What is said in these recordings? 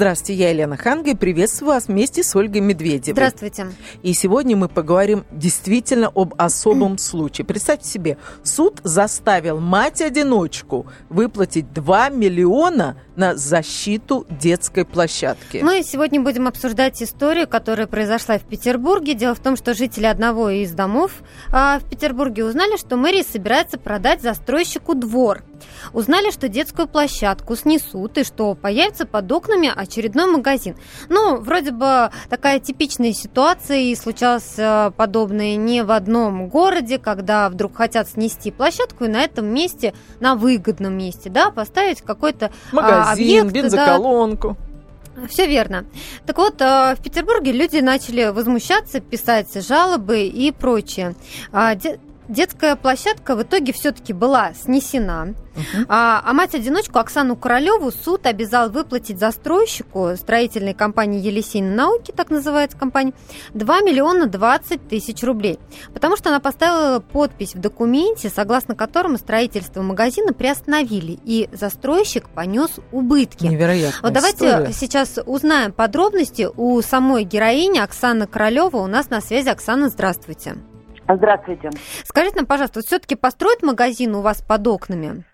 Здравствуйте, я Елена Ханга и приветствую вас вместе с Ольгой Медведевой. Здравствуйте. И сегодня мы поговорим действительно об особом случае. Представьте себе, суд заставил мать-одиночку выплатить 2 миллиона на защиту детской площадки. Мы сегодня будем обсуждать историю, которая произошла в Петербурге. Дело в том, что жители одного из домов а, в Петербурге узнали, что мэрия собирается продать застройщику двор. Узнали, что детскую площадку снесут и что появится под окнами очередной магазин. Ну, вроде бы такая типичная ситуация, и случалось э, подобное не в одном городе, когда вдруг хотят снести площадку и на этом месте, на выгодном месте, да, поставить какой-то а, магазин, объект, бензоколонку. Да, все верно. Так вот, э, в Петербурге люди начали возмущаться, писать жалобы и прочее. Детская площадка в итоге все-таки была снесена. Uh-huh. А, а мать-одиночку Оксану Королеву суд обязал выплатить застройщику строительной компании Елисейной науки, так называется компания, 2 миллиона 20 тысяч рублей. Потому что она поставила подпись в документе, согласно которому строительство магазина приостановили, и застройщик понес убытки. Невероятно. Вот давайте история. сейчас узнаем подробности у самой героини Оксаны Королева. У нас на связи Оксана, здравствуйте. Здравствуйте. Скажите нам, пожалуйста, все-таки построят магазин у вас под окнами?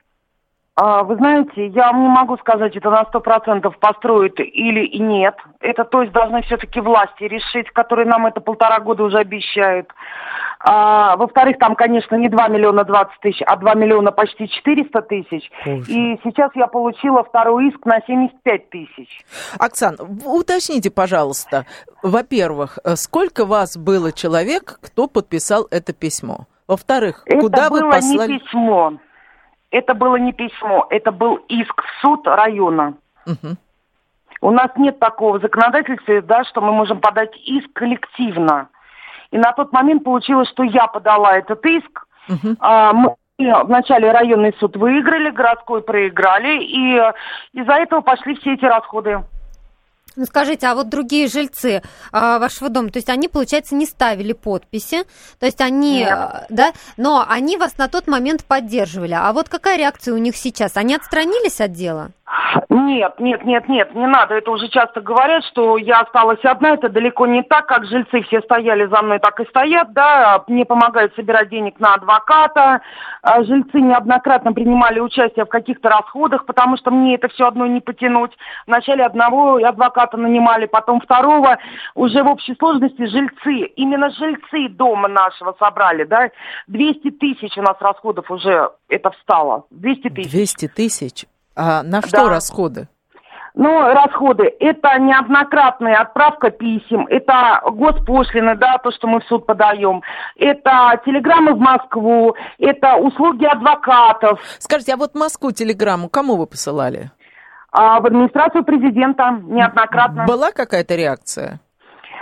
А, вы знаете, я вам не могу сказать, это на сто процентов построят или и нет. Это, то есть, должны все-таки власти решить, которые нам это полтора года уже обещают. А, во-вторых, там, конечно, не 2 миллиона 20 тысяч, а 2 миллиона почти 400 тысяч. И сейчас я получила второй иск на 75 тысяч. Оксан, уточните, пожалуйста, во-первых, э, сколько вас было человек, кто подписал это письмо? Во-вторых, куда вы послали... Это не письмо. Это было не письмо, это был иск в суд района. Угу. У нас нет такого законодательства, да, что мы можем подать иск коллективно. И на тот момент получилось, что я подала этот иск. Угу. А, мы вначале районный суд выиграли, городской проиграли, и из-за этого пошли все эти расходы. Ну скажите, а вот другие жильцы а, вашего дома, то есть они, получается, не ставили подписи, то есть они, Нет. А, да, но они вас на тот момент поддерживали. А вот какая реакция у них сейчас? Они отстранились от дела? Нет, нет, нет, нет, не надо. Это уже часто говорят, что я осталась одна. Это далеко не так, как жильцы все стояли за мной, так и стоят, да. Мне помогают собирать денег на адвоката. А жильцы неоднократно принимали участие в каких-то расходах, потому что мне это все одно не потянуть. Вначале одного адвоката нанимали, потом второго. Уже в общей сложности жильцы, именно жильцы дома нашего собрали, да. 200 тысяч у нас расходов уже это встало. 200 тысяч. 200 тысяч? А на что да. расходы? Ну, расходы. Это неоднократная отправка писем, это госпошлины, да, то, что мы в суд подаем, это телеграммы в Москву, это услуги адвокатов. Скажите, а вот Москву телеграмму кому вы посылали? А, в администрацию президента неоднократно. Была какая-то реакция?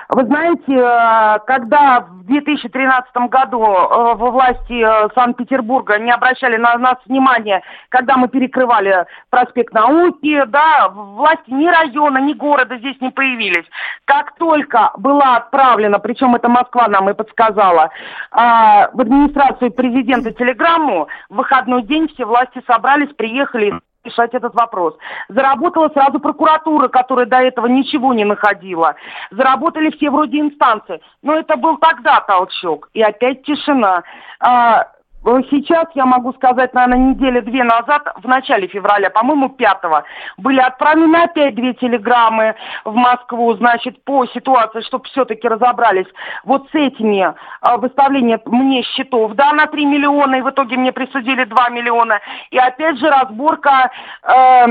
Вы знаете, э, когда в 2013 году э, во власти э, Санкт-Петербурга не обращали на нас внимания, когда мы перекрывали проспект науки, да, власти ни района, ни города здесь не появились. Как только была отправлена, причем это Москва нам и подсказала, в администрацию президента телеграмму, в выходной день все власти собрались, приехали решать этот вопрос. Заработала сразу прокуратура, которая до этого ничего не находила. Заработали все вроде инстанции. Но это был тогда толчок. И опять тишина. А, Сейчас, я могу сказать, наверное, недели две назад, в начале февраля, по-моему, пятого, были отправлены опять две телеграммы в Москву, значит, по ситуации, чтобы все-таки разобрались вот с этими э, выставлением мне счетов, да, на 3 миллиона, и в итоге мне присудили 2 миллиона. И опять же разборка, э,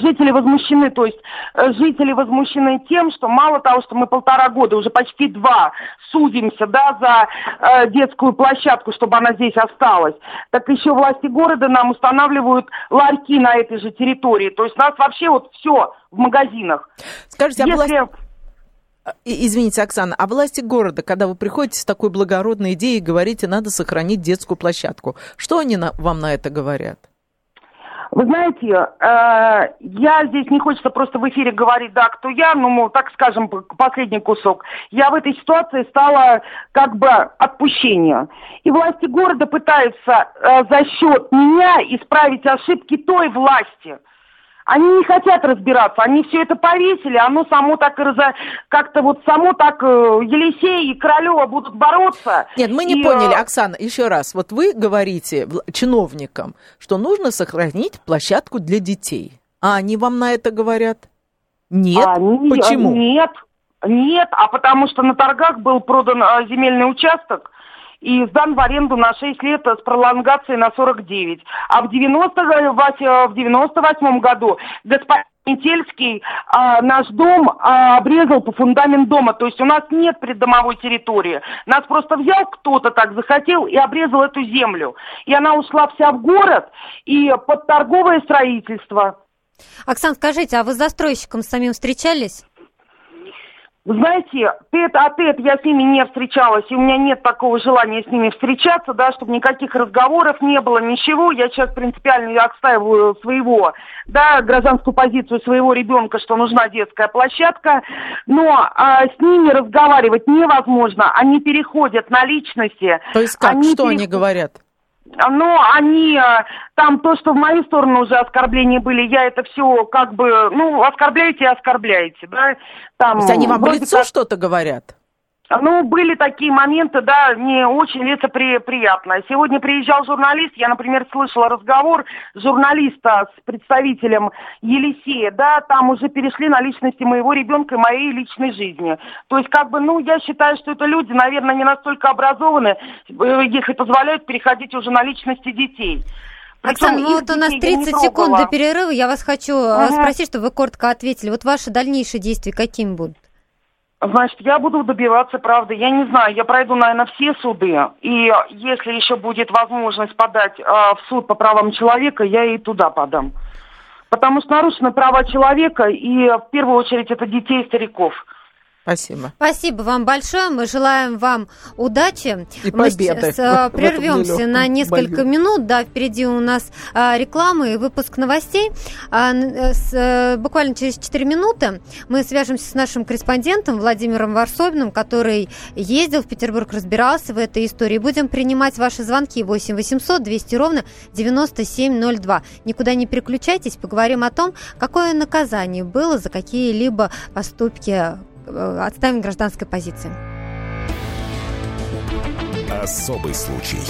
жители возмущены, то есть э, жители возмущены тем, что мало того, что мы полтора года, уже почти два, судимся, да, за э, детскую площадку, чтобы она здесь здесь осталось, так еще власти города нам устанавливают ларьки на этой же территории. То есть у нас вообще вот все в магазинах. Скажите, а Если... власть... Извините, Оксана, а власти города, когда вы приходите с такой благородной идеей и говорите, надо сохранить детскую площадку, что они на, вам на это говорят? Вы знаете, э, я здесь не хочется просто в эфире говорить, да, кто я, ну, так скажем, последний кусок. Я в этой ситуации стала как бы отпущению. И власти города пытаются э, за счет меня исправить ошибки той власти – они не хотят разбираться, они все это повесили, оно само так и разо... как-то вот само так э, Елисей и Королева будут бороться. Нет, мы не и, поняли, э, Оксана, еще раз. Вот вы говорите чиновникам, что нужно сохранить площадку для детей. А они вам на это говорят? Нет. Они, Почему? Нет, нет, а потому что на торгах был продан э, земельный участок, и сдан в аренду на 6 лет с пролонгацией на 49. А в 98, в 98 году господин Метельский а, наш дом а, обрезал по фундамент дома. То есть у нас нет придомовой территории. Нас просто взял кто-то так, захотел и обрезал эту землю. И она ушла вся в город и под торговое строительство. Оксан, скажите, а вы с застройщиком самим встречались? Знаете, тет а тет я с ними не встречалась, и у меня нет такого желания с ними встречаться, да, чтобы никаких разговоров не было, ничего. Я сейчас принципиально отстаиваю своего, да, гражданскую позицию своего ребенка, что нужна детская площадка, но а, с ними разговаривать невозможно. Они переходят на личности. То есть как? Они что перех... они говорят? Но они, э, там то, что в мою сторону уже оскорбления были, я это все как бы, ну, оскорбляете и оскорбляете, да. Там, То есть они вам в лицо как... что-то говорят? Ну, были такие моменты, да, не очень лицеприятно. Сегодня приезжал журналист, я, например, слышала разговор журналиста с представителем Елисея, да, там уже перешли на личности моего ребенка и моей личной жизни. То есть, как бы, ну, я считаю, что это люди, наверное, не настолько образованы, э, если позволяют переходить уже на личности детей. Оксана, ну вот у нас 30 секунд до перерыва. Я вас хочу угу. спросить, чтобы вы коротко ответили. Вот ваши дальнейшие действия какими будут? Значит, я буду добиваться правды. Я не знаю, я пройду, наверное, все суды. И если еще будет возможность подать э, в суд по правам человека, я и туда подам. Потому что нарушены права человека, и в первую очередь это детей и стариков. Спасибо. Спасибо вам большое. Мы желаем вам удачи. И победы. Мы сейчас прервемся на несколько бою. минут. Да, впереди у нас а, реклама и выпуск новостей. А, с, а, буквально через 4 минуты мы свяжемся с нашим корреспондентом Владимиром Варсобиным, который ездил в Петербург, разбирался в этой истории. Будем принимать ваши звонки 8 800 200 ровно 9702. Никуда не переключайтесь, поговорим о том, какое наказание было за какие-либо поступки Э, отставим гражданской позиции. Особый случай.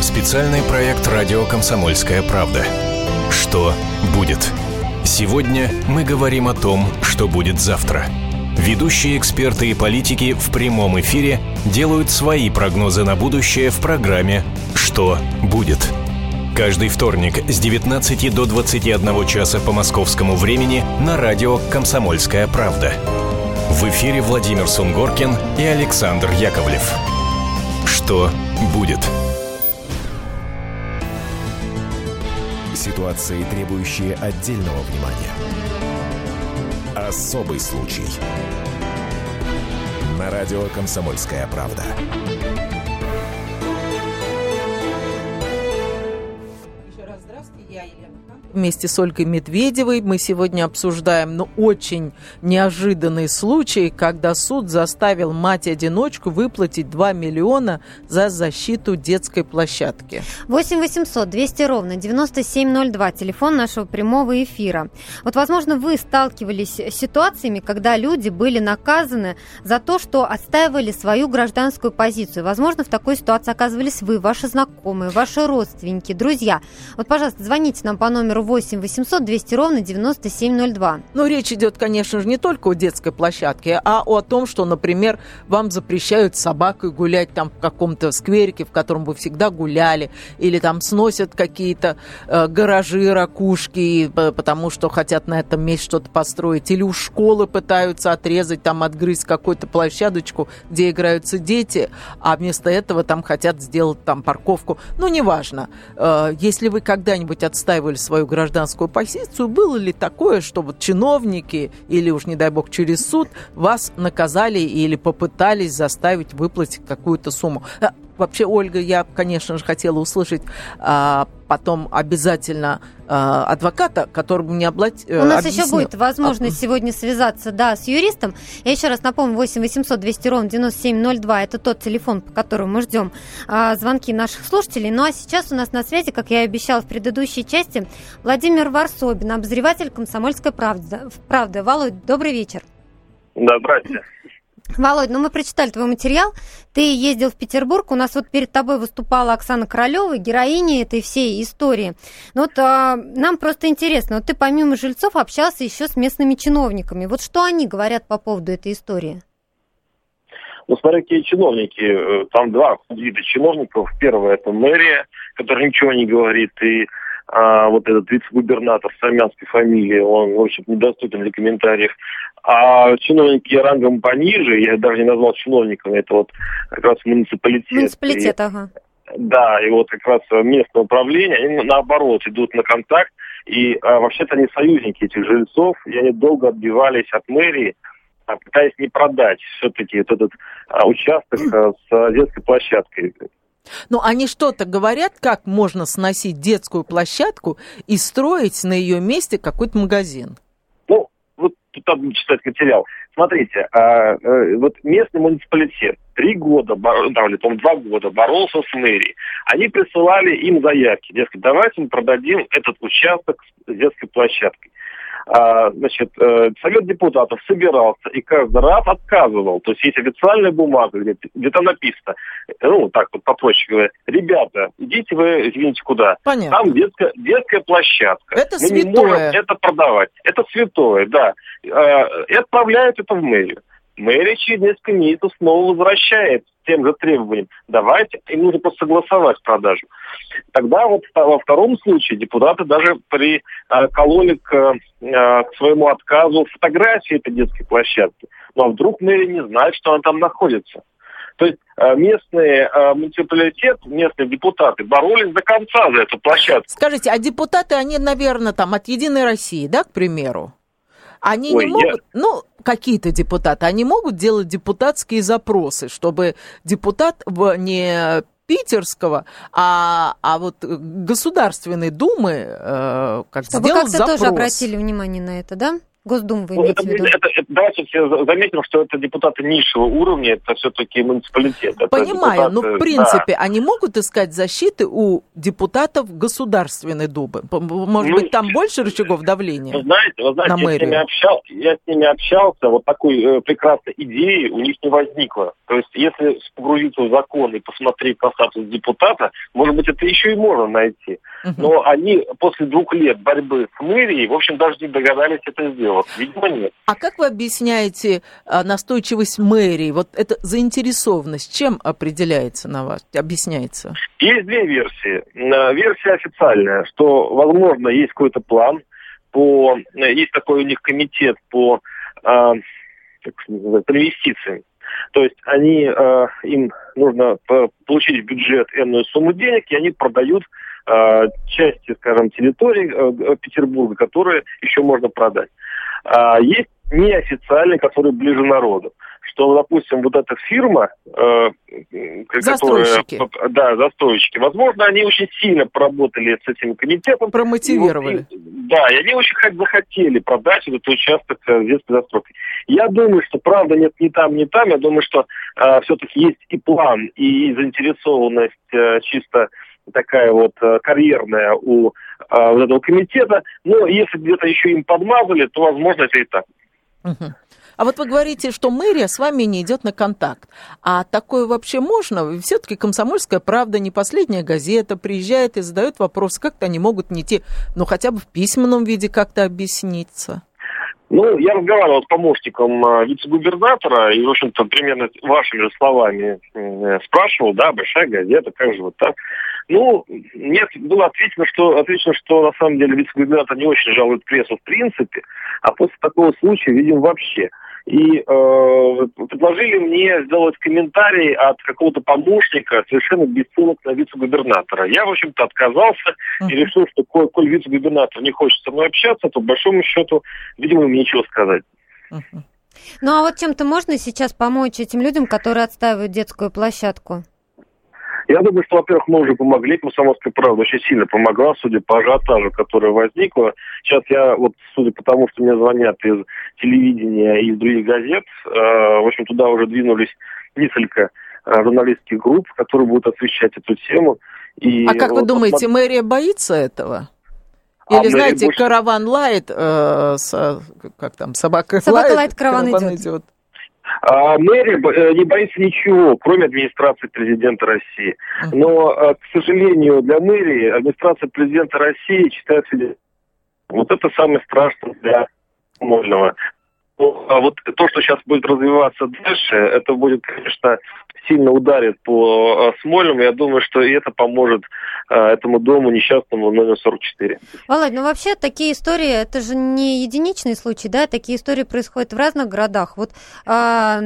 Специальный проект «Радио Комсомольская правда». Что будет? Сегодня мы говорим о том, что будет завтра. Ведущие эксперты и политики в прямом эфире делают свои прогнозы на будущее в программе «Что будет?». Каждый вторник с 19 до 21 часа по московскому времени на радио «Комсомольская правда». В эфире Владимир Сунгоркин и Александр Яковлев. Что будет? Ситуации, требующие отдельного внимания. Особый случай. На радио «Комсомольская правда». Вместе с Ольгой Медведевой. Мы сегодня обсуждаем ну, очень неожиданный случай, когда суд заставил мать-одиночку выплатить 2 миллиона за защиту детской площадки. 8 800 200 ровно 9702, телефон нашего прямого эфира. Вот, возможно, вы сталкивались с ситуациями, когда люди были наказаны за то, что отстаивали свою гражданскую позицию. Возможно, в такой ситуации оказывались вы, ваши знакомые, ваши родственники, друзья. Вот, пожалуйста, звоните нам по номеру 8 800 200 ровно 9702. Ну, речь идет, конечно же, не только о детской площадке, а о том, что, например, вам запрещают с собакой гулять там в каком-то скверике, в котором вы всегда гуляли, или там сносят какие-то э, гаражи, ракушки, потому что хотят на этом месте что-то построить, или у школы пытаются отрезать, там отгрызть какую-то площадочку, где играются дети, а вместо этого там хотят сделать там парковку. Ну, неважно. Э, если вы когда-нибудь отстаивали свою гражданскую позицию. Было ли такое, что вот чиновники или уж, не дай бог, через суд вас наказали или попытались заставить выплатить какую-то сумму? Э, вообще, Ольга, я, конечно же, хотела услышать а, потом обязательно а, адвоката, который мне облать, У нас объяснил. еще будет возможность а, сегодня связаться, да, с юристом. Я еще раз напомню, 8 800 200 ровно 9702, это тот телефон, по которому мы ждем а, звонки наших слушателей. Ну а сейчас у нас на связи, как я и обещала в предыдущей части, Владимир Варсобин, обозреватель «Комсомольской правды». правды. Володь, добрый вечер. Да, здравствуйте. Володь, ну мы прочитали твой материал. Ты ездил в Петербург. У нас вот перед тобой выступала Оксана Королева, героиня этой всей истории. Ну вот а, нам просто интересно. Вот ты помимо жильцов общался еще с местными чиновниками. Вот что они говорят по поводу этой истории? Ну, смотря какие чиновники. Э, там два вида чиновников. Первое – это мэрия, которая ничего не говорит. И а, вот этот вице-губернатор с армянской фамилией, он, в общем, недоступен для комментариев. А чиновники рангом пониже, я даже не назвал чиновниками, это вот как раз муниципалитет. Муниципалитет, и, ага. Да, и вот как раз местное управление, они наоборот идут на контакт, и а, вообще-то они союзники этих жильцов, и они долго отбивались от мэрии, а, пытаясь не продать все-таки вот этот а, участок а, с детской площадкой. Ну, они что-то говорят, как можно сносить детскую площадку и строить на ее месте какой-то магазин? Ну, вот тут надо читать материал. Смотрите, а, а, вот местный муниципалитет три года, да, или, по два года боролся с мэрией. Они присылали им заявки, дескать, давайте мы продадим этот участок с детской площадкой. А, значит, э, Совет депутатов собирался и каждый раз отказывал. То есть есть официальная бумага, где, где то написано, ну, так вот попроще говоря, ребята, идите вы, извините, куда. Понятно. Там детская, детская площадка. Это Мы святое. не можем это продавать. Это святое, да. Э, и отправляют это в мэрию. Мэрия через несколько месяцев снова возвращает тем же требованиям. Давайте, им нужно просто согласовать продажу. Тогда вот во втором случае депутаты даже прикололи к, э, к своему отказу фотографии этой детской площадки. Но вдруг мэрия не знает, что она там находится. То есть э, местные э, муниципалитет, местные депутаты боролись до конца за эту площадку. Скажите, а депутаты, они, наверное, там от «Единой России», да, к примеру? Они Ой, не могут, я... ну, какие-то депутаты, они могут делать депутатские запросы, чтобы депутат в не питерского, а, а вот Государственной Думы э, как Чтобы сделал как-то запрос. тоже обратили внимание на это, да? Госдуму вы ну, это, в виду? Это, это, давайте все заметим, что это депутаты низшего уровня, это все-таки муниципалитет. Понимаю, депутаты, но в принципе да. они могут искать защиты у депутатов Государственной Думы. Может ну, быть, там больше рычагов давления? Вы знаете, вы знаете на я, с ними общал, я с ними общался, вот такой э, прекрасной идеи у них не возникло. То есть, если погрузиться в закон и посмотреть на статус депутата, может быть, это еще и можно найти. Угу. Но они после двух лет борьбы с мэрией, в общем, даже не догадались это сделать сделок? Видимо, нет. А как вы объясняете а, настойчивость мэрии? Вот эта заинтересованность чем определяется на вас, объясняется? Есть две версии. Э, версия официальная, что, возможно, есть какой-то план по... Э, есть такой у них комитет по, а, по инвестициям. То есть они, э, им нужно получить в бюджет энную сумму денег, и они продают э, части, скажем, территорий э, Петербурга, которые еще можно продать. А есть неофициальные, которые ближе народу. Что, допустим, вот эта фирма, э, застройщики. которая, да, застройщики, возможно, они очень сильно поработали с этим комитетом. Промотивировали. И, да, и они очень захотели продать этот участок э, детской застройки. Я думаю, что правда нет ни там, ни там. Я думаю, что э, все-таки есть и план, и заинтересованность э, чисто такая вот э, карьерная у э, вот этого комитета. Но если где-то еще им подмазали, то, возможно, это и так. А вот вы говорите, что мэрия с вами не идет на контакт. А такое вообще можно? Все-таки «Комсомольская правда» не последняя газета, приезжает и задает вопросы, как-то они могут не идти, ну, хотя бы в письменном виде как-то объясниться. Ну, я разговаривал с помощником э, вице-губернатора, и, в общем-то, примерно вашими же словами спрашивал, да, большая газета, как же вот так. Ну, нет, было ответено, что, отвечено, что на самом деле вице-губернатор не очень жалует прессу в принципе, а после такого случая, видим, вообще. И э, предложили мне сделать комментарий от какого-то помощника совершенно без ссылок на вице-губернатора. Я, в общем-то, отказался и решил, что коль, коль вице-губернатор не хочет со мной общаться, то, по большому счету, видимо, мне нечего сказать. Ну а вот чем-то можно сейчас помочь этим людям, которые отстаивают детскую площадку? Я думаю, что, во-первых, мы уже помогли, комсомольская правда очень сильно помогла, судя по ажиотажу, которая возникла. Сейчас я, вот, судя по тому, что мне звонят из телевидения и из других газет, э, в общем, туда уже двинулись несколько э, журналистских групп, которые будут освещать эту тему. И а как вот, вы думаете, вот, мэрия боится этого? А Или, а знаете, больше... караван лает, э, с, как там, собака, собака лает, лает караван, караван идет. идет. А, мэрия э, не боится ничего, кроме администрации президента России. Но, э, к сожалению, для мэрии администрация президента России считает вот это самое страшное для Смольного. А вот то, что сейчас будет развиваться дальше, это будет, конечно, сильно ударит по э, Смольному. Я думаю, что и это поможет э, этому дому несчастному номер 44. Володь, ну вообще такие истории, это же не единичный случай, да? Такие истории происходят в разных городах. Вот а,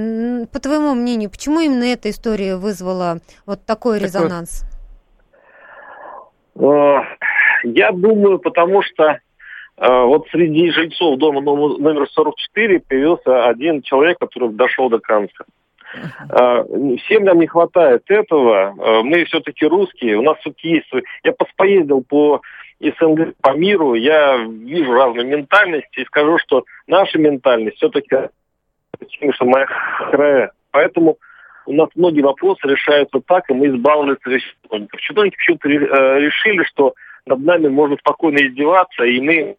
по твоему мнению, почему именно эта история вызвала вот такой резонанс? Э, я думаю, потому что вот среди жильцов дома номер 44 появился один человек, который дошел до конца. А, всем нам не хватает этого. А, мы все-таки русские. У нас все-таки есть... Я поездил по СНГ, по миру, я вижу разные ментальности и скажу, что наша ментальность все-таки что моя края. Поэтому у нас многие вопросы решаются так, и мы избавились от чиновников. Чиновники почему-то э, решили, что над нами можно спокойно издеваться, и мы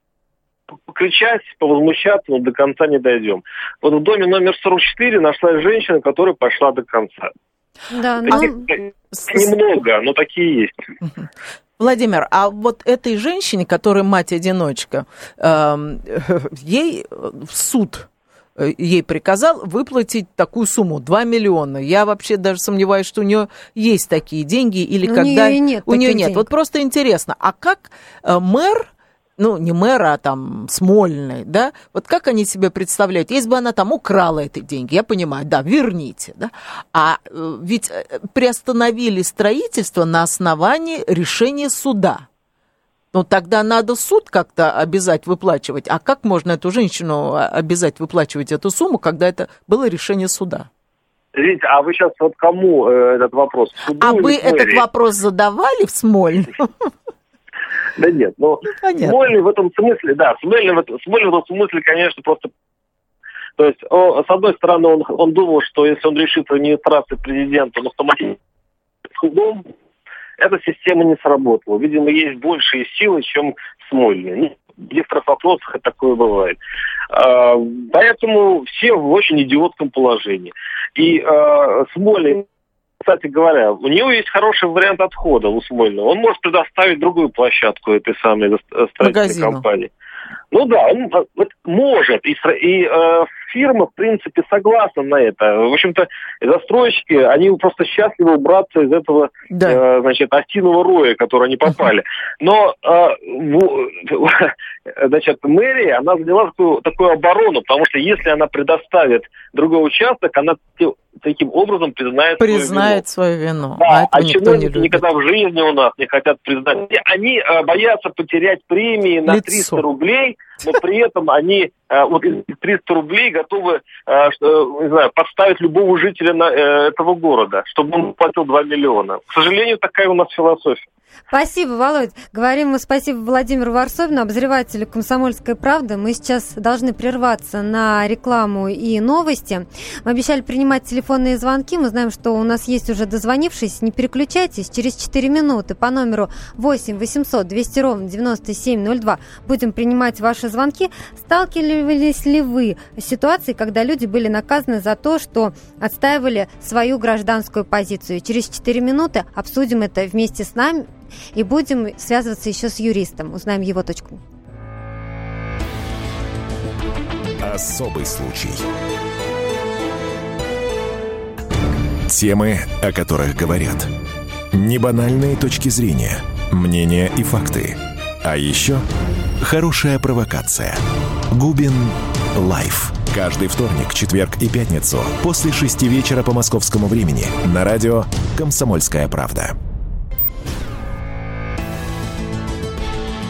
покричать, повозмущаться, но до конца не дойдем. Вот в доме номер 44 нашла женщина, которая пошла до конца. Да, но... Немного, но такие есть. Владимир, а вот этой женщине, которая мать-одиночка, эм, ей в суд э, ей приказал выплатить такую сумму 2 миллиона. Я вообще даже сомневаюсь, что у нее есть такие деньги или у когда нее нет у нее нет. Денег. Вот просто интересно, а как э, мэр ну, не мэра, а там Смольной, да, вот как они себе представляют, если бы она там украла эти деньги, я понимаю, да, верните, да, а э, ведь э, приостановили строительство на основании решения суда. Ну, тогда надо суд как-то обязать выплачивать. А как можно эту женщину а, обязать выплачивать эту сумму, когда это было решение суда? Видите, а вы сейчас вот кому э, этот вопрос? Суду а вы этот вопрос задавали в Смоль? Да нет, но ну, Смольный в этом смысле, да, Смольный в, этом, Смольный в этом смысле, конечно, просто... То есть, о, с одной стороны, он, он думал, что если он решит администрации президента, он автоматически судом, эта система не сработала. Видимо, есть большие силы, чем Смольный. Ну, в некоторых вопросах это такое бывает. А, поэтому все в очень идиотском положении. И а, Смольный кстати говоря, у него есть хороший вариант отхода у Смольного. Он может предоставить другую площадку этой самой строительной Магазину. компании. Ну да, он может. И, и э, фирма, в принципе, согласна на это. В общем-то, застройщики, они просто счастливы убраться из этого, да. э, значит, осиного роя, в который они попали. Но, э, в, значит, мэрия, она заняла такую, такую оборону, потому что если она предоставит другой участок, она таким образом признает, признает свою вину. Свою вину. Да, а, а чиновники никогда в жизни у нас не хотят признать. Они э, боятся потерять премии на Лицо. 300 рублей, но при этом они э, вот 300 рублей готовы, э, что, не знаю, подставить любого жителя э, этого города, чтобы он платил 2 миллиона. К сожалению, такая у нас философия. Спасибо, Володь. Говорим мы спасибо Владимиру Варсовину, обозревателю «Комсомольской правды». Мы сейчас должны прерваться на рекламу и новости. Мы обещали принимать телефонные звонки. Мы знаем, что у нас есть уже дозвонившись. Не переключайтесь. Через 4 минуты по номеру 8 800 200 ровно 9702 будем принимать ваши звонки. Сталкивались ли вы с ситуацией, когда люди были наказаны за то, что отстаивали свою гражданскую позицию? Через 4 минуты обсудим это вместе с нами и будем связываться еще с юристом, узнаем его точку. Особый случай. Темы, о которых говорят. Небанальные точки зрения, мнения и факты. А еще хорошая провокация. Губин Live. Каждый вторник, четверг и пятницу после шести вечера по московскому времени на радио «Комсомольская правда».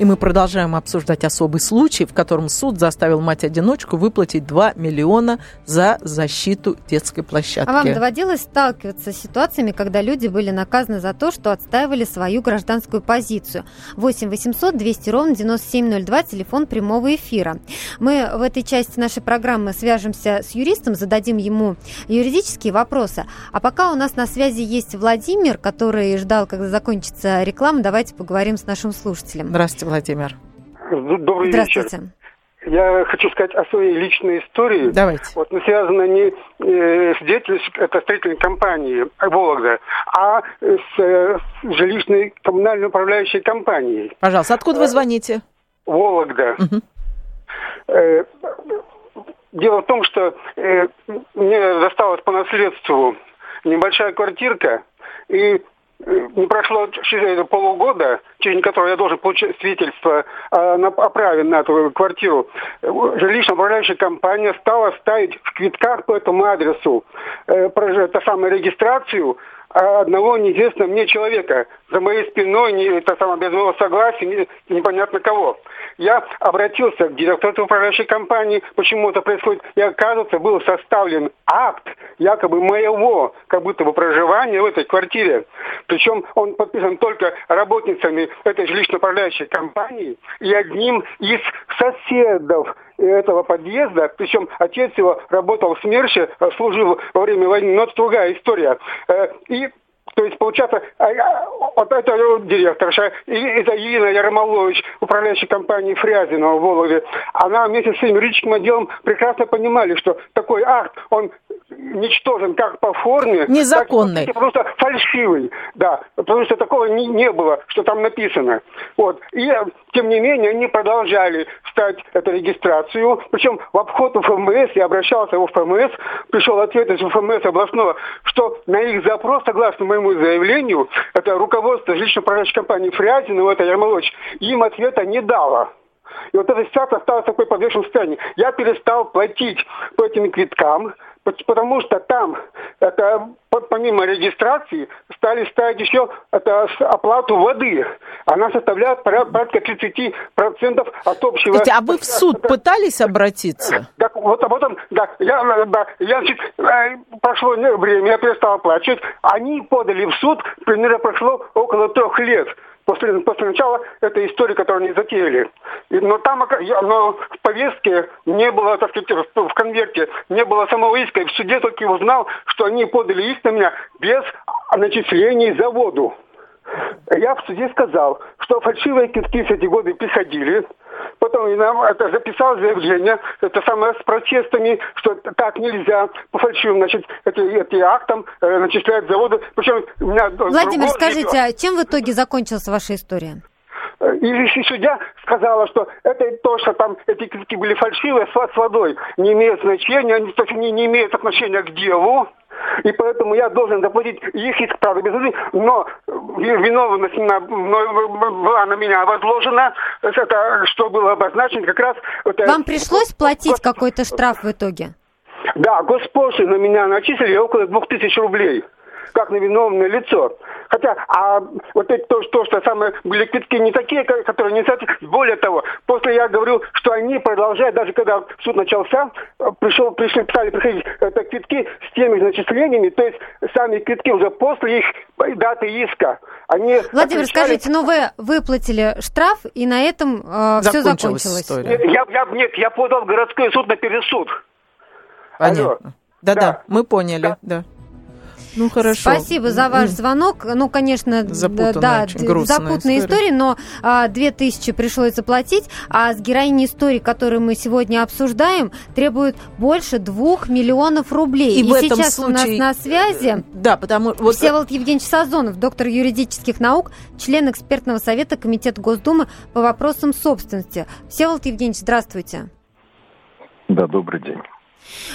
И мы продолжаем обсуждать особый случай, в котором суд заставил мать-одиночку выплатить 2 миллиона за защиту детской площадки. А вам доводилось сталкиваться с ситуациями, когда люди были наказаны за то, что отстаивали свою гражданскую позицию? 8 800 200 ровно 9702, телефон прямого эфира. Мы в этой части нашей программы свяжемся с юристом, зададим ему юридические вопросы. А пока у нас на связи есть Владимир, который ждал, когда закончится реклама. Давайте поговорим с нашим слушателем. Здравствуйте, Владимир. Добрый Здравствуйте. вечер. Я хочу сказать о своей личной истории. Давайте. Вот, но связана не э, с деятельностью это строительной компании Вологда, а с э, жилищной коммунальной управляющей компанией Пожалуйста, откуда вы звоните? Вологда. Мгм. Э, дело в том, что э, мне досталось по наследству небольшая квартирка, и э, не прошло через полугода, в течение которого я должен получить свидетельство о, праве на эту квартиру. Э, Жилищная управляющая компания стала ставить в квитках по этому адресу э, это самое, регистрацию одного неизвестного мне человека. За моей спиной, не, это самое, без моего согласия, не- непонятно кого. Я обратился к директору управляющей компании, почему это происходит, и оказывается, был составлен акт якобы моего, как будто бы проживания в этой квартире. Причем он подписан только работницами этой жилищно-управляющей компании и одним из соседов этого подъезда, причем отец его работал в СМЕРШе, э, служил во время войны, но это другая история. Э, И то есть, получается, а, а, вот это директорша, Ирина Ярмолович, управляющая компанией Фрязиного в Волове, она вместе с своим юридическим отделом прекрасно понимали, что такой акт, он ничтожен как по форме, Незаконный. так просто фальшивый, да, потому что такого не, не было, что там написано. Вот. И, э, тем не менее, они продолжали ставить эту регистрацию, причем в обход УФМС, я обращался в УФМС, пришел ответ из УФМС областного, что на их запрос, согласно моему заявлению, это руководство жилищно-управляющей компании Фрязинова, это Ярмолович, им ответа не дало. И вот эта ситуация осталась в такой подвешенном состоянии. Я перестал платить по этим квиткам, потому что там это по- помимо регистрации стали ставить еще это оплату воды. Она составляет порядка 30% от общего. Скажите, а вы в суд Это- пытались обратиться? так вот об этом, да, я, да, я, значит, э, прошло время, я перестал оплачивать. Они подали в суд, примерно прошло около трех лет после, после начала этой истории, которую они затеяли. И- но там, но в повестке не было, так сказать, в, конверте, не было самого иска. И в суде только узнал, что они подали иск на меня без начислений за воду. Я в суде сказал, что фальшивые китки все эти годы приходили. Потом я нам это записал заявление, это самое с протестами, что так нельзя по фальшивым, значит, эти, эти актам э, начисляют заводы. Причем у меня Владимир, скажите, а чем в итоге закончилась ваша история? И, и судья сказала, что это то, что там эти китки были фальшивые, с, водой, не имеет значения, они то есть они не имеют отношения к делу. И поэтому я должен заплатить их иск, правда, без воды, но виновность на, мной была на меня возложена, это что было обозначено как раз... это- Вам пришлось платить какой-то штраф в итоге? Да, госпошлину на меня начислили около двух тысяч рублей как на виновное лицо. Хотя, а вот это то, что, что самые были квитки не такие, ко- которые не соответствуют. Более того, после я говорю, что они продолжают, даже когда суд начался, э, пришел, пришли, стали приходить это, квитки с теми начислениями, то есть сами квитки уже после их даты иска. Они Владимир, отвечали- скажите, ну вы выплатили штраф, и на этом все Закончилась закончилось. история. Нет, я, я, нет, я подал в городской суд на пересуд. Понятно. Да-да, Да. мы поняли, да. Ну, хорошо. Спасибо за ваш звонок. Ну, конечно, Запутанная, да, очень д- грустная запутанная история. история, но а, 2000 пришлось заплатить, а с героиней истории, которую мы сегодня обсуждаем, требует больше двух миллионов рублей. И в этом сейчас у нас случае- на связи Да, потому вот Всеволод Евгеньевич Сазонов, доктор юридических наук, член экспертного совета Комитета Госдумы по вопросам собственности. Всеволод Евгеньевич, здравствуйте. Да, добрый день.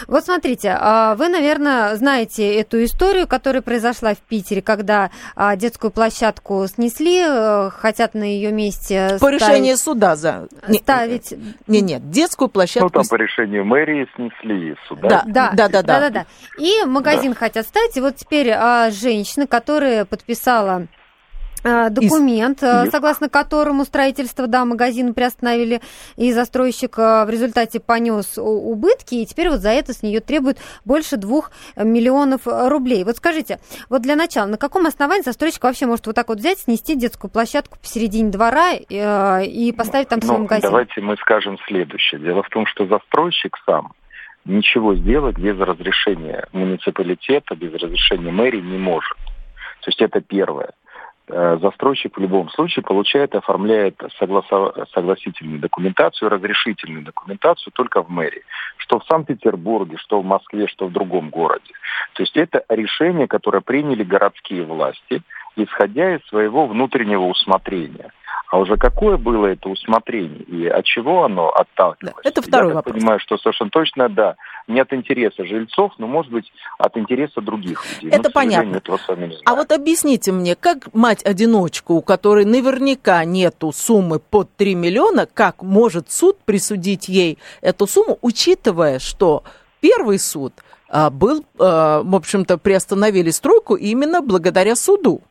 Вот смотрите, а, вы, наверное, знаете эту историю, которая произошла в Питере, когда а, детскую площадку снесли, э, хотят на ее месте по ставить- решению суда за... Не, ставить... не, нет, детскую Ну, площадку... там по решению мэрии снесли суда. Да, Да, да, да, да. да, да. И магазин хотят ставить. И вот теперь а, женщина, которая подписала э, документ, и... согласно которому строительство да, магазина приостановили, и застройщик в результате понес убытки, и теперь вот за это с нее требуют больше двух миллионов рублей. Вот скажите, вот для начала, на каком основании застройщик вообще может вот так вот взять, снести детскую площадку посередине двора и поставить там свой ну, магазин? Давайте мы скажем следующее. Дело в том, что застройщик сам ничего сделать без разрешения муниципалитета, без разрешения мэрии не может. То есть это первое. Э, застройщик в любом случае получает и оформляет согласо- согласительную документацию, разрешительную документацию только в мэрии. Что в Санкт-Петербурге, что в Москве, что в другом городе. То есть это решение, которое приняли городские власти, исходя из своего внутреннего усмотрения. А уже какое было это усмотрение и от чего оно отталкивалось? Да, это второй Я вопрос. Я понимаю, что совершенно точно, да, не от интереса жильцов, но, может быть, от интереса других людей. Это но, понятно. Этого с вами не знаю. А вот объясните мне, как мать-одиночку, у которой наверняка нету суммы под 3 миллиона, как может суд присудить ей эту сумму, учитывая, что первый суд а, был, а, в общем-то, приостановили стройку именно благодаря суду?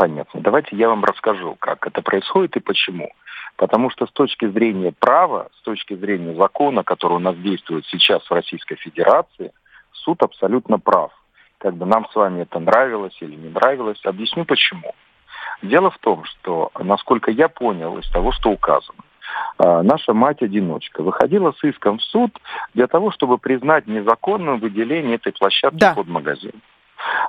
Понятно. Давайте я вам расскажу, как это происходит и почему. Потому что с точки зрения права, с точки зрения закона, который у нас действует сейчас в Российской Федерации, суд абсолютно прав. Как бы нам с вами это нравилось или не нравилось, объясню почему. Дело в том, что, насколько я понял из того, что указано, а, наша мать-одиночка выходила с иском в суд для того, чтобы признать незаконным выделение этой площадки да. под магазин.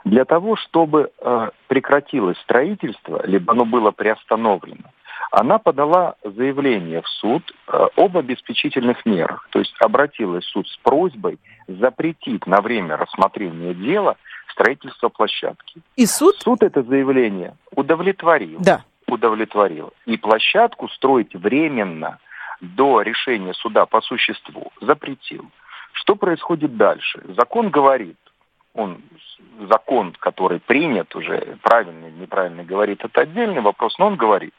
Для того, чтобы э, прекратилось строительство, либо оно было приостановлено, она подала заявление в суд э, об обеспечительных мерах. То есть обратилась в суд с просьбой запретить на время рассмотрения дела строительство площадки. И суд? Суд это заявление удовлетворил. Да. Удовлетворил. И площадку строить временно до решения суда по существу запретил. Что происходит дальше? Закон говорит, он закон, который принят уже, правильно или неправильно говорит, это отдельный вопрос, но он говорит,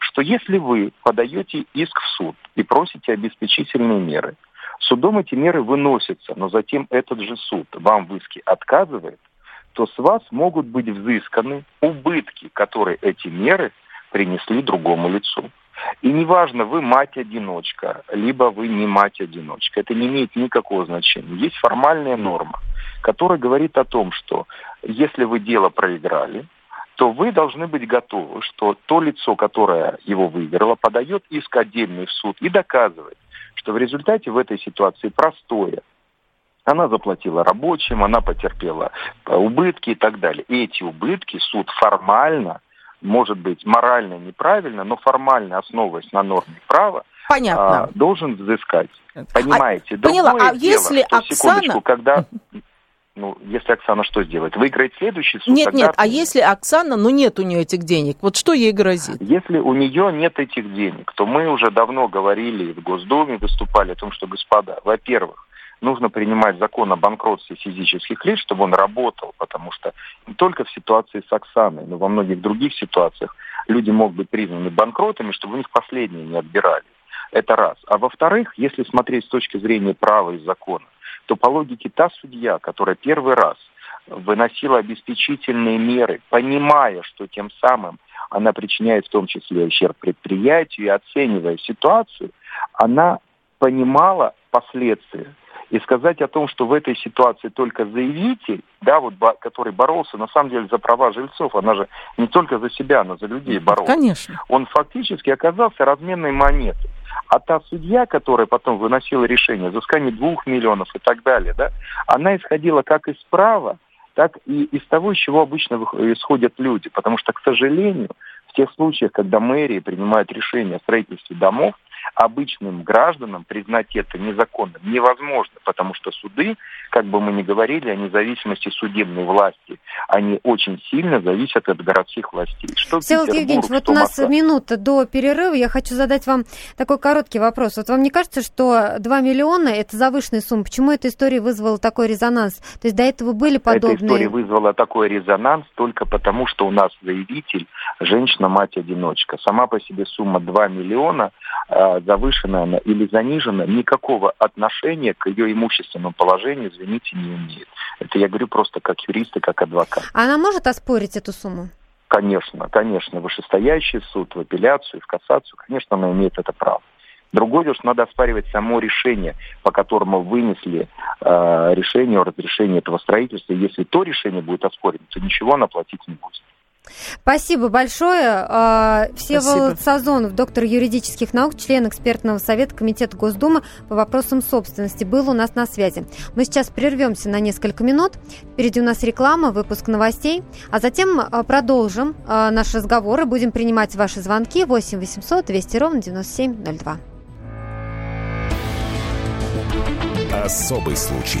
что если вы подаете иск в суд и просите обеспечительные меры, судом эти меры выносятся, но затем этот же суд вам в иске отказывает, то с вас могут быть взысканы убытки, которые эти меры принесли другому лицу. И неважно, вы мать-одиночка, либо вы не мать-одиночка, это не имеет никакого значения. Есть формальная норма, которая говорит о том, что если вы дело проиграли, то вы должны быть готовы, что то лицо, которое его выиграло, подает иск отдельный в суд и доказывает, что в результате в этой ситуации простое. Она заплатила рабочим, она потерпела убытки и так далее. И эти убытки суд формально может быть морально неправильно, но формально основываясь на норме права, Понятно. А, должен взыскать. Понимаете? А, поняла. А дело, если Оксана... когда ну, если Оксана что сделает? Выиграет следующий суд? Нет, нет, а если Оксана, ну нет у нее этих денег, вот что ей грозит? Если у нее нет этих денег, то мы уже давно говорили в Госдуме, выступали о том, что, господа, во-первых, нужно принимать закон о банкротстве физических лиц, чтобы он работал, потому что не только в ситуации с Оксаной, но во многих других ситуациях люди могут быть признаны банкротами, чтобы у них последние не отбирали. Это раз. А во-вторых, если смотреть с точки зрения права и закона, то по логике та судья, которая первый раз выносила обеспечительные меры, понимая, что тем самым она причиняет в том числе ущерб предприятию и оценивая ситуацию, она понимала последствия и сказать о том, что в этой ситуации только заявитель, да, вот, который боролся на самом деле за права жильцов, она же не только за себя, она за людей боролась. Конечно. Он фактически оказался разменной монетой. А та судья, которая потом выносила решение взыскание двух миллионов и так далее, да, она исходила как из права, так и из того, из чего обычно исходят люди. Потому что, к сожалению, в тех случаях, когда мэрии принимают решение о строительстве домов, обычным гражданам признать это незаконным невозможно, потому что суды, как бы мы ни говорили о независимости судебной власти, они очень сильно зависят от городских властей. Что Всеволод Евгеньевич, вот у нас Москва. минута до перерыва, я хочу задать вам такой короткий вопрос. Вот вам не кажется, что 2 миллиона – это завышенная сумма? Почему эта история вызвала такой резонанс? То есть до этого были подобные... Эта история вызвала такой резонанс только потому, что у нас заявитель – женщина-мать-одиночка. Сама по себе сумма 2 миллиона а, завышена она или занижена, никакого отношения к ее имущественному положению, извините, не имеет. Это я говорю просто как юрист и как адвокат. Она может оспорить эту сумму? конечно, конечно, вышестоящий суд, в апелляцию, в кассацию, конечно, она имеет это право. Другое дело, что надо оспаривать само решение, по которому вынесли э, решение о разрешении этого строительства. Если то решение будет оспорено, то ничего она платить не будет. Спасибо большое. А, Всеволод Сазонов, доктор юридических наук, член экспертного совета Комитета Госдумы по вопросам собственности, был у нас на связи. Мы сейчас прервемся на несколько минут. Впереди у нас реклама, выпуск новостей, а затем а, продолжим а, наш разговор и будем принимать ваши звонки 8 800 200 ровно 9702. Особый случай.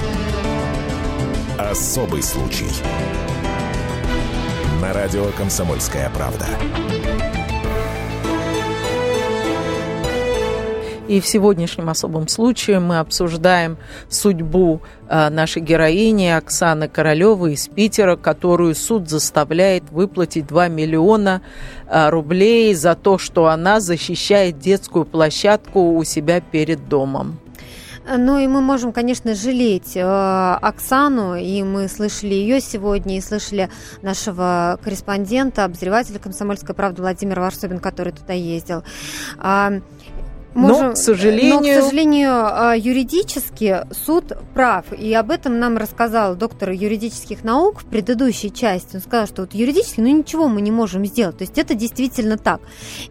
Особый случай. На радио «Комсомольская правда». И в сегодняшнем особом случае мы обсуждаем судьбу э, нашей героини Оксаны Королевой из Питера, которую суд заставляет выплатить 2 миллиона э, рублей за то, что она защищает детскую площадку у себя перед домом. Ну и мы можем, конечно, жалеть э, Оксану, и мы слышали ее сегодня, и слышали нашего корреспондента, обозревателя «Комсомольской правды» Владимира Варсобин, который туда ездил. А, Можем, но, к сожалению... но, к сожалению, а, юридически суд прав. И об этом нам рассказал доктор юридических наук в предыдущей части. Он сказал, что вот юридически, ну ничего мы не можем сделать. То есть это действительно так.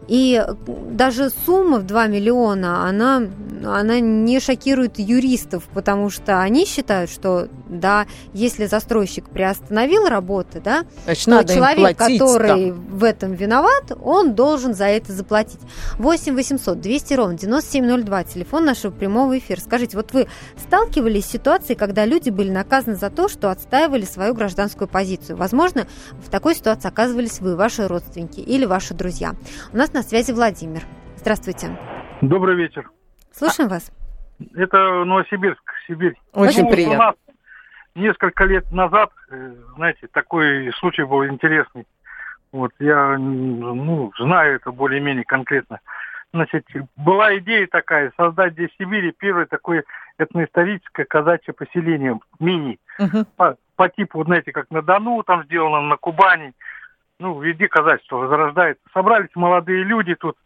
И даже сумма в 2 миллиона, она, она не шокирует юристов, потому что они считают, что, да, если застройщик приостановил работы, да, Значит, то надо человек, который там. в этом виноват, он должен за это заплатить. 8 800 200 ровно телефон 9702, телефон нашего прямого эфира. Скажите, вот вы сталкивались с ситуацией, когда люди были наказаны за то, что отстаивали свою гражданскую позицию? Возможно, в такой ситуации оказывались вы, ваши родственники или ваши друзья. У нас на связи Владимир. Здравствуйте. Добрый вечер. Слушаем вас. Это Новосибирск, Сибирь. Очень ну, приятно. У нас несколько лет назад, э, знаете, такой случай был интересный. Вот я, ну, знаю это более-менее конкретно. Значит, была идея такая, создать здесь в Сибири первое такое этноисторическое казачье поселение, мини, uh-huh. по, по типу, знаете, как на Дону там сделано, на Кубани, ну, везде казачество возрождается. Собрались молодые люди тут,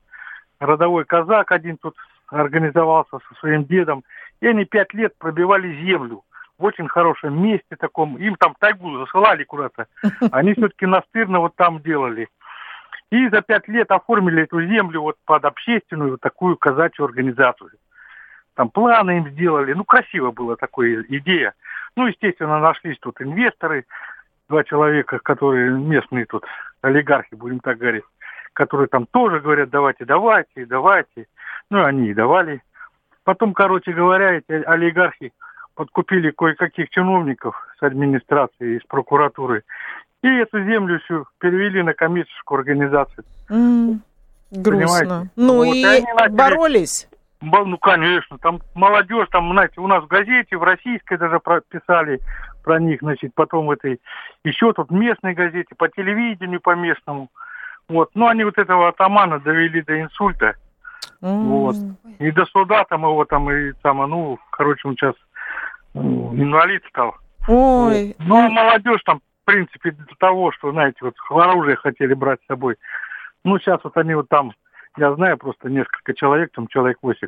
родовой казак один тут организовался со своим дедом, и они пять лет пробивали землю в очень хорошем месте таком, им там тайгу засылали куда-то, они все-таки настырно вот там делали. И за пять лет оформили эту землю вот под общественную вот такую казачью организацию. Там планы им сделали. Ну, красиво было такая идея. Ну, естественно, нашлись тут инвесторы, два человека, которые местные тут олигархи, будем так говорить, которые там тоже говорят, давайте, давайте, давайте. Ну, они и давали. Потом, короче говоря, эти олигархи подкупили кое-каких чиновников с администрации, из прокуратуры и эту землю всю перевели на коммерческую организацию. Mm, грустно. Ну вот, и, и начали... боролись? Ну, конечно, там молодежь, там, знаете, у нас в газете, в российской даже писали про них, значит, потом в этой, еще тут в местной газете, по телевидению, по местному. Вот, ну, они вот этого атамана довели до инсульта. Mm. Вот. И до суда там его там, и там, ну, короче, он сейчас инвалид стал. Ой. Ну, а молодежь там в принципе, для того, что, знаете, вот оружие хотели брать с собой. Ну, сейчас вот они вот там, я знаю просто несколько человек, там человек 8,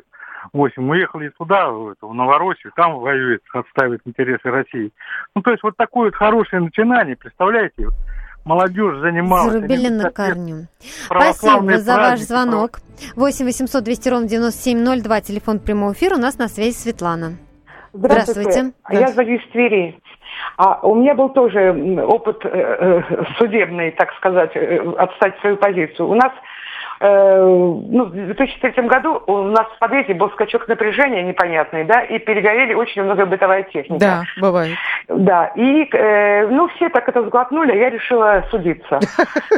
8 уехали туда, в, в Новороссию, там воюет, отставит интересы России. Ну, то есть вот такое вот хорошее начинание, представляете, вот, молодежь занималась. Зарубили на корню. Спасибо за ваш звонок. 8 800 200 ровно 9702, телефон прямого эфира. У нас на связи Светлана. Здравствуйте. Здравствуйте. Я звоню из Твери. А у меня был тоже опыт э, э, судебный, так сказать, э, отстать свою позицию. У нас э, ну, в 2003 году у нас в подъезде был скачок напряжения непонятный, да, и перегорели очень много бытовая техника. Да, бывает. Да, и, э, ну, все так это сглотнули, я решила судиться.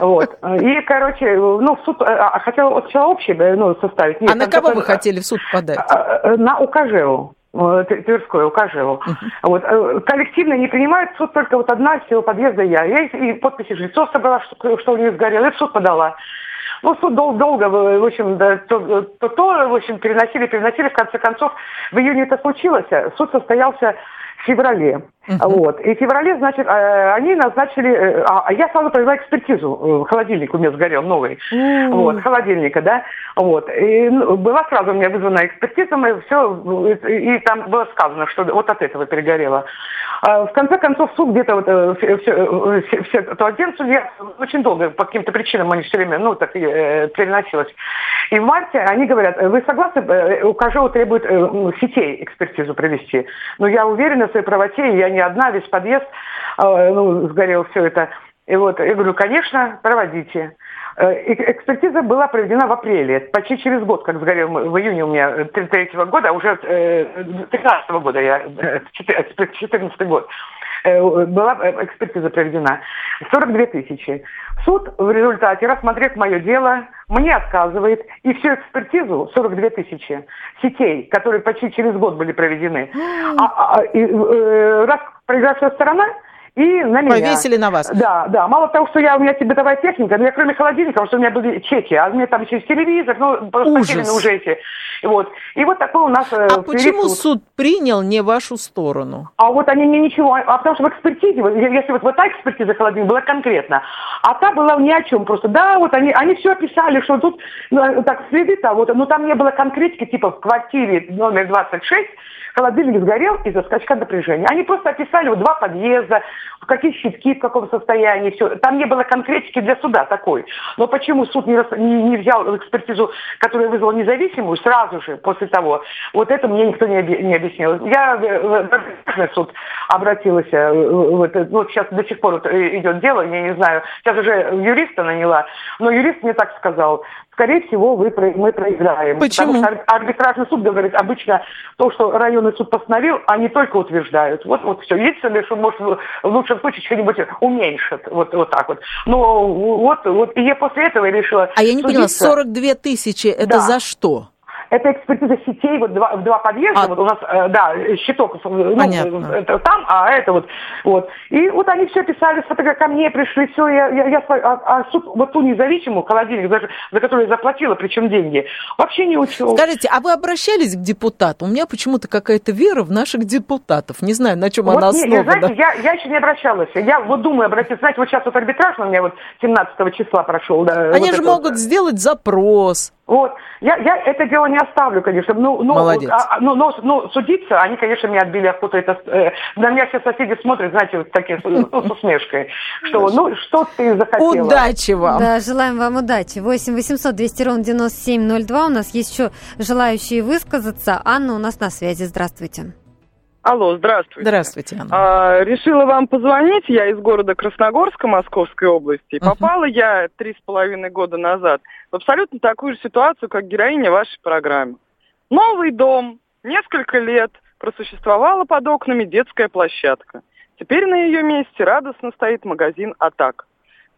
Вот. И, короче, ну, в суд, а, а хотела вот сначала общий, ну, составить. а на кого вы хотели в суд подать? На УКЖУ. Тверской, укажеву. Uh-huh. Вот. Э, коллективно не принимают суд только вот одна из всего подъезда я. Я и подписи жильцов собрала, что, что у нее сгорело, и в суд подала. Ну, суд дол- долго, в общем, да, то, то, то, в общем, переносили, переносили. В конце концов, в июне это случилось. Суд состоялся в феврале. Uh-huh. Вот. И в феврале, значит, э, они назначили... Э, а, а я сразу провела экспертизу. Холодильник у меня сгорел новый. Uh-huh. Вот, холодильника, да. Вот. И ну, была сразу у меня вызвана экспертиза, и все, и там было сказано, что вот от этого перегорело. А в конце концов, суд где-то вот э, все, все, все, то один судья очень долго по каким-то причинам они все время, ну, так э, переносилось. И в марте они говорят, вы согласны, у Кожева требует э, сетей экспертизу провести. Но я уверена в своей правоте, я не одна, весь подъезд, э, ну, сгорел все это. И вот, я говорю, конечно, проводите. Э, экспертиза была проведена в апреле, почти через год, как сгорел в июне у меня 33 года, а уже 13 -го года, я, 14 год была экспертиза проведена. 42 тысячи. Суд в результате, рассмотрев мое дело, мне отказывает, и всю экспертизу, 42 тысячи сетей, которые почти через год были проведены, а, а, и, э, раз проигравшая сторона и на меня. Повесили на вас. Да, да. Мало того, что я, у меня бытовая техника, но я кроме холодильника, потому что у меня были чеки, а у меня там еще есть телевизор, ну, просто уже эти. Вот. И вот такой у нас э, А почему суд принял не вашу сторону? А вот они мне ничего, а потому что в экспертизе, если вот, вот та экспертиза холодильника была конкретно, а та была ни о чем просто. Да, вот они, они все описали, что тут, ну, так, следы-то, вот, но там не было конкретики, типа в квартире номер 26 холодильник сгорел из-за скачка напряжения. Они просто описали вот два подъезда, какие щитки, в каком состоянии, все. Там не было конкретики для суда такой. Но почему суд не, не, не взял экспертизу, которая вызвала независимую, сразу же после того, вот это мне никто не, оби, не объяснил. Я в арбитражный суд обратилась, э, вот, вот сейчас до сих пор вот идет дело, я не знаю, сейчас уже юриста наняла, но юрист мне так сказал, скорее всего, вы, мы проиграем. Почему? Потому что арбитражный суд говорит, обычно то, что районный суд постановил, они только утверждают. Вот, вот все. Единственное, что может в лучшем случае что-нибудь уменьшит. Вот, вот так вот. Но вот, вот и я после этого решила... А я не поняла, 42 тысячи, это да. за что? Это экспертиза сетей, вот два, два подъезда, а... вот у нас, э, да, щиток ну, это там, а это вот, вот. И вот они все писали, фотографии ко мне пришли, все, я, я, я а, а суд, вот ту независимую холодильник, даже, за которую я заплатила, причем деньги, вообще не учел. Скажите, а вы обращались к депутату? У меня почему-то какая-то вера в наших депутатов. Не знаю, на чем вот она основана. знаете, я, я еще не обращалась. Я вот думаю обратиться. Знаете, вот сейчас вот арбитраж у меня вот 17 числа прошел. Да, они вот же могут вот. сделать запрос. Вот. Я, я это дело не оставлю, конечно. Ну, ну, Молодец. А, ну, но, но судиться, они, конечно, мне отбили охоту. Это, э, на меня все соседи смотрят, знаете, вот такие, ну, с усмешкой. Что, ну, что ты захотела? Удачи вам. Да, желаем вам удачи. 8 800 200 ровно 9702. У нас есть еще желающие высказаться. Анна у нас на связи. Здравствуйте. Алло, здравствуйте. Здравствуйте, Анна. А, решила вам позвонить. Я из города Красногорска Московской области. Uh-huh. Попала я три с половиной года назад в абсолютно такую же ситуацию, как героиня вашей программы. Новый дом, несколько лет, просуществовала под окнами детская площадка. Теперь на ее месте радостно стоит магазин «Атак».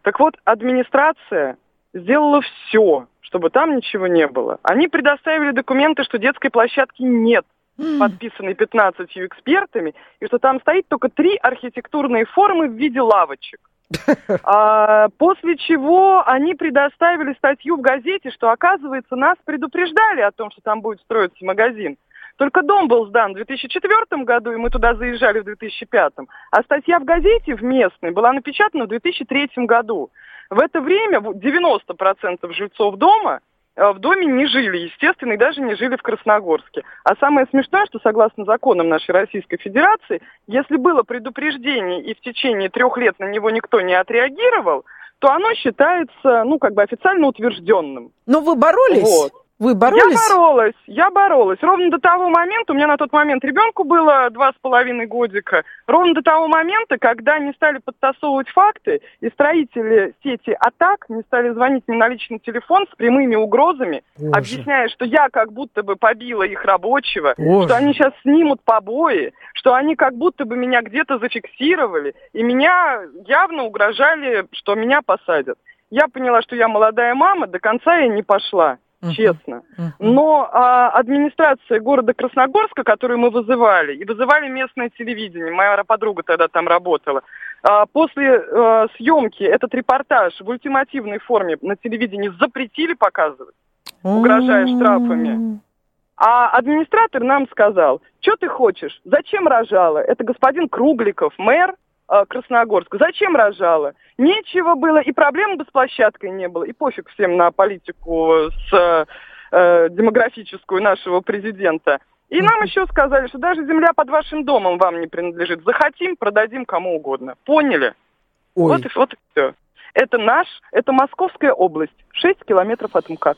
Так вот, администрация сделала все, чтобы там ничего не было. Они предоставили документы, что детской площадки нет подписанный 15 экспертами, и что там стоит только три архитектурные формы в виде лавочек. А, после чего они предоставили статью в газете, что, оказывается, нас предупреждали о том, что там будет строиться магазин. Только дом был сдан в 2004 году, и мы туда заезжали в 2005. А статья в газете в местной была напечатана в 2003 году. В это время 90% жильцов дома в доме не жили, естественно, и даже не жили в Красногорске. А самое смешное, что согласно законам нашей Российской Федерации, если было предупреждение и в течение трех лет на него никто не отреагировал, то оно считается, ну, как бы официально утвержденным. Но вы боролись? Вот. Вы боролись? Я боролась, я боролась. Ровно до того момента, у меня на тот момент ребенку было два с половиной годика, ровно до того момента, когда не стали подтасовывать факты, и строители сети АТАК не стали звонить мне на личный телефон с прямыми угрозами, Боже. объясняя, что я как будто бы побила их рабочего, Боже. что они сейчас снимут побои, что они как будто бы меня где-то зафиксировали, и меня явно угрожали, что меня посадят. Я поняла, что я молодая мама, до конца я не пошла честно. Но а, администрация города Красногорска, которую мы вызывали, и вызывали местное телевидение, моя подруга тогда там работала, а, после а, съемки этот репортаж в ультимативной форме на телевидении запретили показывать, угрожая штрафами. А администратор нам сказал, что ты хочешь, зачем рожала? Это господин Кругликов, мэр э, Красногорска. Зачем рожала? Нечего было, и проблем бы с площадкой не было, и пофиг всем на политику с э, демографическую нашего президента. И нам еще сказали, что даже земля под вашим домом вам не принадлежит. Захотим, продадим кому угодно. Поняли? Ой. Вот и, вот и все. Это наш, это Московская область, 6 километров от МКАД.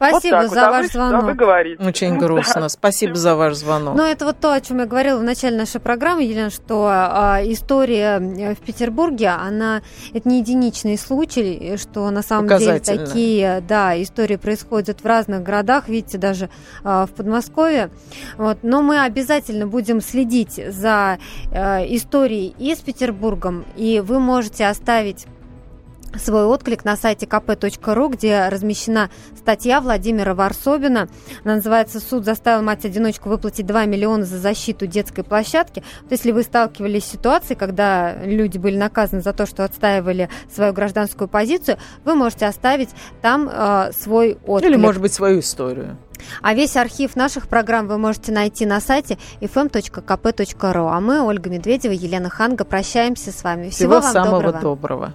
Спасибо вот так за вот. А ваш звонок. вы говорите. Очень грустно. Спасибо за ваш звонок. Ну, это вот то, о чем я говорила в начале нашей программы, Елена, что а, история э, в Петербурге, она это не единичный случай, что на самом деле такие, да, истории происходят в разных городах, видите, даже а, в Подмосковье. Вот. Но мы обязательно будем следить за э, историей и с Петербургом, и вы можете оставить свой отклик на сайте kp.ru, где размещена статья Владимира Варсобина. Она называется «Суд заставил мать-одиночку выплатить 2 миллиона за защиту детской площадки». Вот если вы сталкивались с ситуацией, когда люди были наказаны за то, что отстаивали свою гражданскую позицию, вы можете оставить там э, свой отклик. Или, может быть, свою историю. А весь архив наших программ вы можете найти на сайте fm.kp.ru. А мы, Ольга Медведева, Елена Ханга, прощаемся с вами. Всего, Всего вам самого доброго. доброго.